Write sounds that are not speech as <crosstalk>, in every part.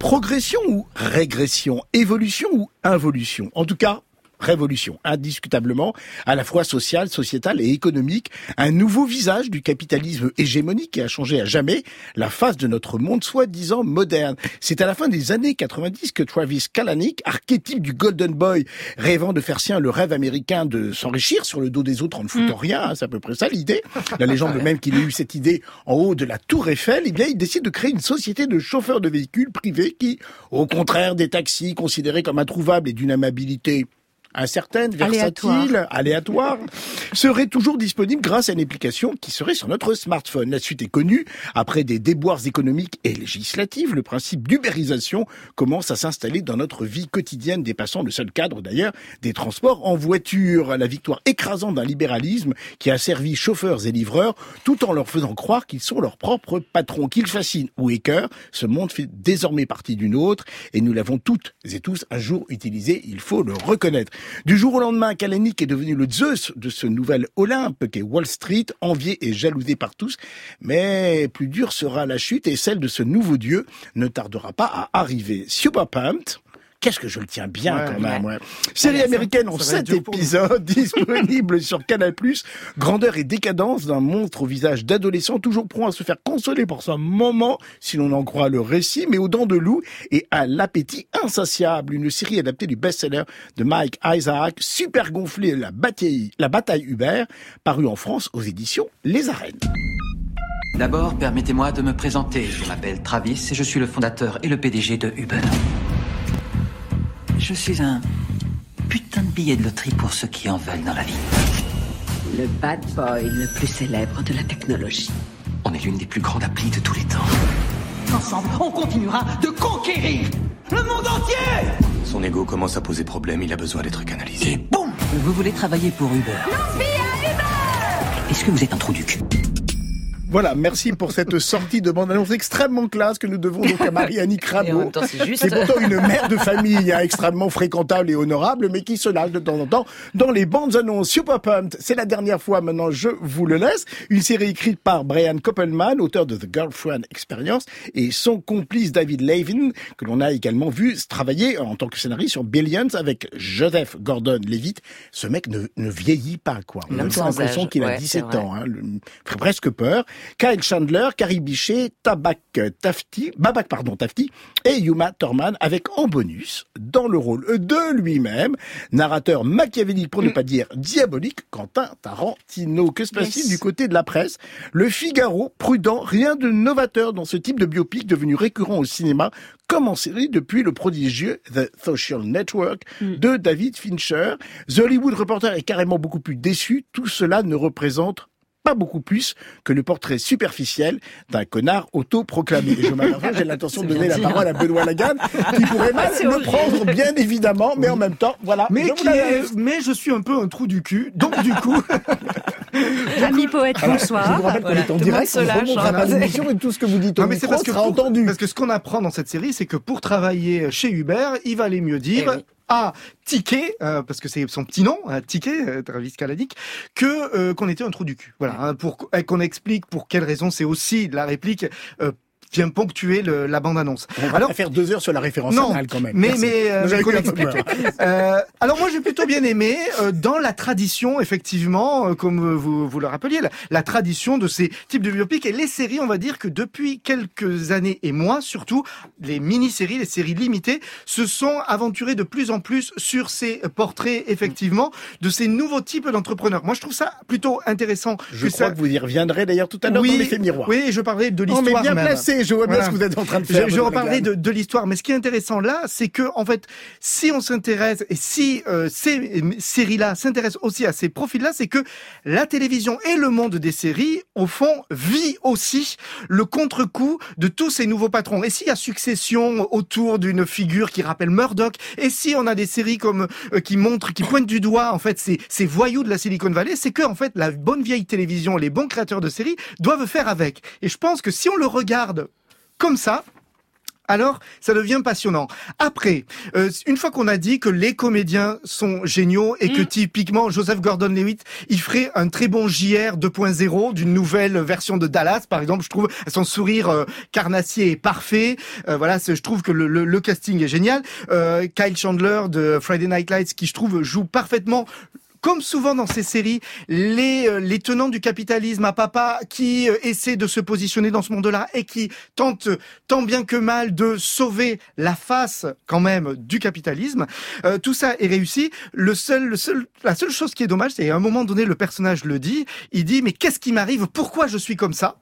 Progression ou régression Évolution ou involution. En tout cas, révolution, indiscutablement, à la fois sociale, sociétale et économique, un nouveau visage du capitalisme hégémonique qui a changé à jamais la face de notre monde soi-disant moderne. C'est à la fin des années 90 que Travis Kalanick, archétype du Golden Boy, rêvant de faire sien le rêve américain de s'enrichir sur le dos des autres en ne foutant mm. rien, hein, c'est à peu près ça l'idée. La légende <laughs> même qu'il ait eu cette idée en haut de la tour Eiffel, eh bien il décide de créer une société de chauffeurs de véhicules privés qui, au contraire des taxis considérés comme introuvables et d'une amabilité incertaine, versatile, aléatoire, serait toujours disponible grâce à une application qui serait sur notre smartphone. La suite est connue. Après des déboires économiques et législatifs, le principe d'ubérisation commence à s'installer dans notre vie quotidienne, dépassant le seul cadre d'ailleurs des transports en voiture. La victoire écrasante d'un libéralisme qui a servi chauffeurs et livreurs tout en leur faisant croire qu'ils sont leurs propres patrons, qu'ils fascinent ou écœurent. Ce monde fait désormais partie d'une autre et nous l'avons toutes et tous un jour utilisé, il faut le reconnaître. Du jour au lendemain, Kalanick est devenu le Zeus de ce nouvel Olympe qu'est Wall Street, envié et jalousé par tous. Mais plus dure sera la chute et celle de ce nouveau dieu ne tardera pas à arriver. Qu'est-ce que je le tiens bien quand même. Ouais. Série américaine en sept épisodes, <laughs> disponible sur Canal+. Grandeur et décadence d'un monstre au visage d'adolescent, toujours prompt à se faire consoler pour son moment, si l'on en croit le récit, mais aux dents de loup et à l'appétit insatiable. Une série adaptée du best-seller de Mike Isaac, super gonflée, la bataille, la bataille Uber, parue en France aux éditions Les Arènes. D'abord, permettez-moi de me présenter. Je m'appelle Travis et je suis le fondateur et le PDG de Uber. Je suis un putain de billet de loterie pour ceux qui en veulent dans la vie. Le bad boy le plus célèbre de la technologie. On est l'une des plus grandes applis de tous les temps. Ensemble, on continuera de conquérir le monde entier Son ego commence à poser problème, il a besoin d'être canalisé. Boum Vous voulez travailler pour Uber Est-ce que vous êtes un trou du cul voilà, merci pour cette sortie de bande-annonce extrêmement classe que nous devons donc à Marianne Crabo. C'est pourtant une mère de famille hein, extrêmement fréquentable et honorable, mais qui se lâche de temps en temps dans les bandes annonces. Super Pumped, c'est la dernière fois maintenant, je vous le laisse. Une série écrite par Brian Koppelman, auteur de The Girlfriend Experience, et son complice David Levin, que l'on a également vu travailler en tant que scénariste sur Billions avec Joseph Gordon-Levitt. Ce mec ne, ne, vieillit pas, quoi. On a l'impression qu'il a 17 ans, hein, presque peur. Kyle Chandler, Carrie Bichet, Tabak Tafti, Babak pardon Tafti et Yuma Thurman avec en bonus dans le rôle de lui-même narrateur machiavélique pour ne mm. pas dire diabolique Quentin Tarantino. Que se passe-t-il du côté de la presse? Le Figaro, prudent, rien de novateur dans ce type de biopic devenu récurrent au cinéma comme en série depuis le prodigieux The Social Network mm. de David Fincher. The Hollywood Reporter est carrément beaucoup plus déçu. Tout cela ne représente pas beaucoup plus que le portrait superficiel d'un connard autoproclamé. Et je m'aperçois, j'ai l'intention <laughs> de donner la parole à Benoît Lagarde, qui pourrait mal le prendre, bien évidemment, mais en même temps, voilà. Mais, je mais je suis un peu un trou du cul, donc du coup... <laughs> Ami poète, bonsoir. Je vous rappelle qu'on est en direct, on remontera pas l'émission et tout ce que vous dites au micro parce sera entendu. Parce que ce qu'on apprend dans cette série, c'est que pour travailler chez Uber, il va aller mieux dire... Eh à Ticket, euh, parce que c'est son petit nom, Ticket, euh, Travis Kalanick, que euh, qu'on était un trou du cul. Voilà, hein, qu'on explique pour quelle raison c'est aussi la réplique vient ponctuer le, la bande-annonce. On va alors, faire deux heures sur la référence non, quand même. Mais, mais, euh, euh, alors moi j'ai plutôt bien aimé euh, dans la tradition, effectivement, euh, comme vous, vous le rappeliez, la, la, tradition de ces types de biopics et les séries, on va dire que depuis quelques années et mois, surtout les mini-séries, les séries limitées, se sont aventurées de plus en plus sur ces portraits, effectivement, de ces nouveaux types d'entrepreneurs. Moi je trouve ça plutôt intéressant. Je crois que vous y reviendrez d'ailleurs tout à l'heure oui, dans l'effet miroir. Oui, je parlerai de l'histoire. bien placé je vois bien ce que vous êtes en train de faire. Je, je reparlerai de, de l'histoire, mais ce qui est intéressant là, c'est que en fait, si on s'intéresse et si euh, ces séries-là s'intéressent aussi à ces profils-là, c'est que la télévision et le monde des séries, au fond, vit aussi le contre-coup de tous ces nouveaux patrons. Et s'il y a succession autour d'une figure qui rappelle Murdoch, et si on a des séries comme euh, qui montrent, qui pointent du doigt en fait ces, ces voyous de la Silicon Valley, c'est que en fait la bonne vieille télévision, les bons créateurs de séries doivent faire avec. Et je pense que si on le regarde comme ça, alors ça devient passionnant. Après, euh, une fois qu'on a dit que les comédiens sont géniaux et que Mm. typiquement Joseph Gordon-Levitt, il ferait un très bon JR 2.0 d'une nouvelle version de Dallas, par exemple, je trouve son sourire euh, carnassier est parfait. Euh, voilà, je trouve que le, le- le casting est génial. Kyle Chandler de Friday Night Lights, qui je trouve joue parfaitement comme souvent dans ces séries, les, euh, les tenants du capitalisme à papa qui euh, essaient de se positionner dans ce monde-là et qui tentent euh, tant bien que mal de sauver la face quand même du capitalisme. Tout ça est réussi. La seule chose qui est dommage, c'est à un moment donné, le personnage le dit. Il dit mais qu'est-ce qui m'arrive? Pourquoi je suis comme ça?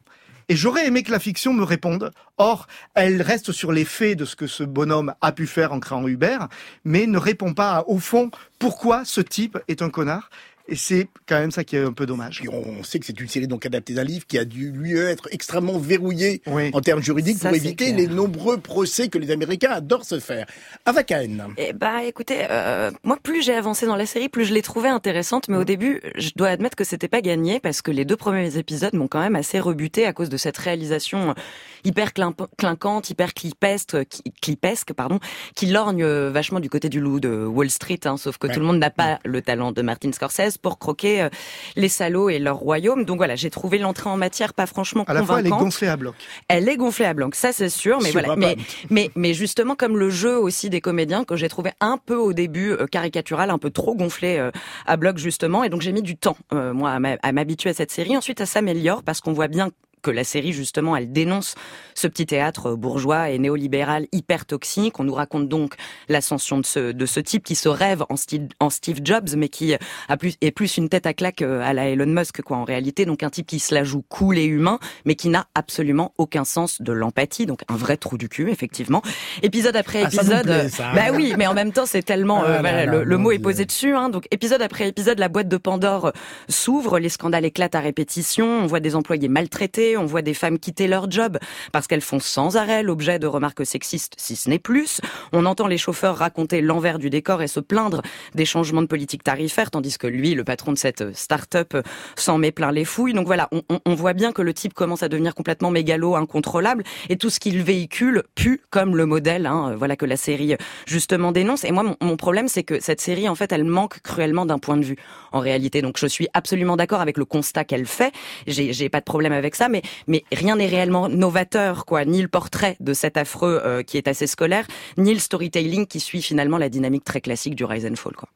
Et j'aurais aimé que la fiction me réponde. Or, elle reste sur les faits de ce que ce bonhomme a pu faire en créant Uber, mais ne répond pas à, au fond pourquoi ce type est un connard. Et c'est quand même ça qui est un peu dommage. On sait que c'est une série donc adaptée d'un livre qui a dû lui être extrêmement verrouillé Oui. en termes juridiques Ça, pour éviter clair. les nombreux procès que les Américains adorent se faire. Avakan. Eh bah écoutez, euh, moi plus j'ai avancé dans la série, plus je l'ai trouvée intéressante, mais au début, je dois admettre que c'était pas gagné parce que les deux premiers épisodes m'ont quand même assez rebuté à cause de cette réalisation hyper clinquante, hyper clipesque, qui- clipesque pardon, qui lorgne euh, vachement du côté du loup de Wall Street, hein, sauf que Ouais. tout le monde n'a pas le talent de Martin Scorsese pour croquer euh, les salauds et leur royaume. Donc voilà, j'ai trouvé l'entrée en matière pas franchement À la fois, elle est gonflée à bloc. Elle est gonflée à blanc, ça c'est sûr, mais Sur voilà. Mais, mais, mais justement, comme le jeu aussi des comédiens que j'ai trouvé un peu au début euh, caricatural, un peu trop gonflé euh, à bloc justement, et donc j'ai mis du temps euh, moi à m'habituer à cette série. Ensuite, ça s'améliore parce qu'on voit bien que la série justement elle dénonce ce petit théâtre bourgeois et néolibéral hyper toxique. On nous raconte donc l'ascension de ce de ce type qui se rêve en Steve, en Steve Jobs mais qui a plus est plus une tête à claque euh, à la Elon Musk quoi en réalité. Donc un type qui se la joue cool et humain mais qui n'a absolument aucun sens de l'empathie. Donc un vrai trou du cul effectivement. Épisode après Ah, épisode. plaît, euh, ça. bah oui, mais en même temps c'est tellement Ah euh, là voilà, là, le, mot est posé dessus. Hein. Donc épisode après épisode, la boîte de Pandore euh, s'ouvre, les scandales éclatent à répétition, on voit des employés maltraités, on voit des femmes quitter leur job parce qu'elles font sans arrêt l'objet de remarques sexistes, si ce n'est plus. On entend les chauffeurs raconter l'envers du décor et se plaindre des changements de politique tarifaire, tandis que lui, le patron de cette start-up, s'en met plein les fouilles. Donc voilà, on, voit bien que le type commence à devenir complètement mégalo, incontrôlable, et tout ce qu'il véhicule pue comme le modèle, hein, voilà que la série justement dénonce. Et moi, mon, mon problème, c'est que cette série, en fait, elle manque cruellement d'un point de vue. En réalité, donc je suis absolument d'accord avec le constat qu'elle fait. J'ai pas de problème avec ça, mais mais rien n'est réellement novateur, quoi. Ni le portrait de cet affreux euh, qui est assez scolaire, ni le storytelling qui suit finalement la dynamique très classique du Rise and Fall, quoi.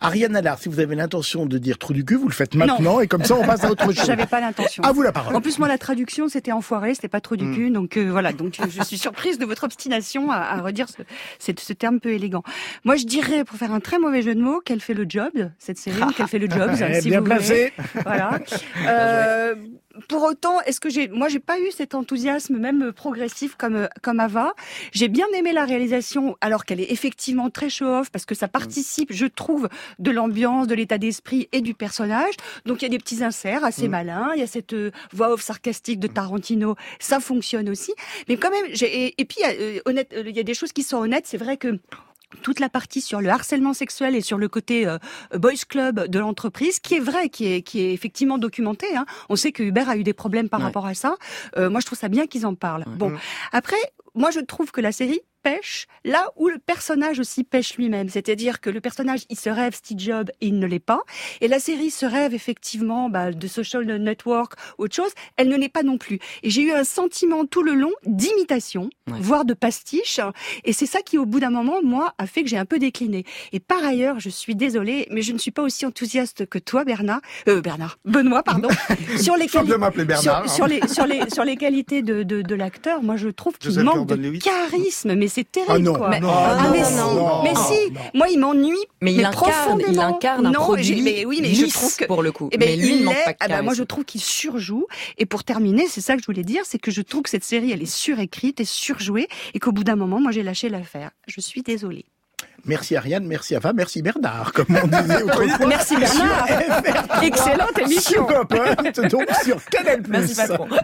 Ariane Allard, si vous avez l'intention de dire trou du cul, vous le faites maintenant et comme ça on passe à autre <laughs> chose. J'avais pas l'intention. À vous la parole. En plus, moi, la traduction, c'était enfoiré, c'était pas trop du Mm. cul, donc euh, voilà. Donc, je suis surprise de votre obstination à, à redire ce, ce, ce terme peu élégant. Moi, je dirais, pour faire un très mauvais jeu de mots, qu'elle fait le job, cette série, qu'elle fait le job, <laughs> Eh, si bien vous voulez. placé. Voilà. <laughs> Euh, pour autant, est-ce que j'ai, moi, j'ai pas eu cet enthousiasme même progressif comme comme Ava. J'ai bien aimé la réalisation, alors qu'elle est effectivement très show-off parce que ça participe, je trouve, de l'ambiance, de l'état d'esprit et du personnage. Donc il y a des petits inserts assez malins. Il y a cette euh, voix off sarcastique de Tarantino, ça fonctionne aussi. Mais quand même, j'ai et, et puis euh, honnête, euh, il y a des choses qui sont honnêtes. C'est vrai que toute la partie sur le harcèlement sexuel et sur le côté euh, boys club de l'entreprise, qui est vrai, qui est, qui est effectivement documenté. Hein. On sait que Uber a eu des problèmes par Ouais. rapport à ça. Euh, moi, je trouve ça bien qu'ils en parlent. Bon, après, moi, je trouve que la série pêche là où le personnage aussi pêche lui-même. C'est-à-dire que le personnage, il se rêve Steve Jobs et il ne l'est pas. Et la série se rêve effectivement bah, de social network, autre chose. Elle ne l'est pas non plus. Et j'ai eu un sentiment tout le long d'imitation, Ouais. voire de pastiche. Et c'est ça qui, au bout d'un moment, moi, a fait que j'ai un peu décliné. Et par ailleurs, je suis désolée, mais je ne suis pas aussi enthousiaste que toi, Bernard. Euh, Bernard. Benoît, pardon. <laughs> sur les quali- Bernard. sur, hein. sur les sur les sur les qualités de de, de l'acteur, moi je trouve qu'il manque de charisme, mais c'est terrible Ah non, quoi. Mais- non, Ah, non, mais non, si, non, mais non, si. non. Moi, il m'ennuie. Mais il incarne, profondément. il incarne un non, produit mais oui, mais je trouve que pour le coup. eh ben, mais lui, il il manque est- pas de ah ben, moi, je trouve qu'il surjoue. Et pour terminer, c'est ça que je voulais dire, c'est que je trouve que cette série, elle est surécrite et surjouée, et qu'au bout d'un moment, moi, j'ai lâché l'affaire. Je suis désolée. Merci Ariane, merci Ava, merci Bernard, comme on disait <laughs> autrefois. Merci Bernard. Sur FR3, Excellente émission. Sur Pop, donc sur Canal+. Merci patron. <laughs>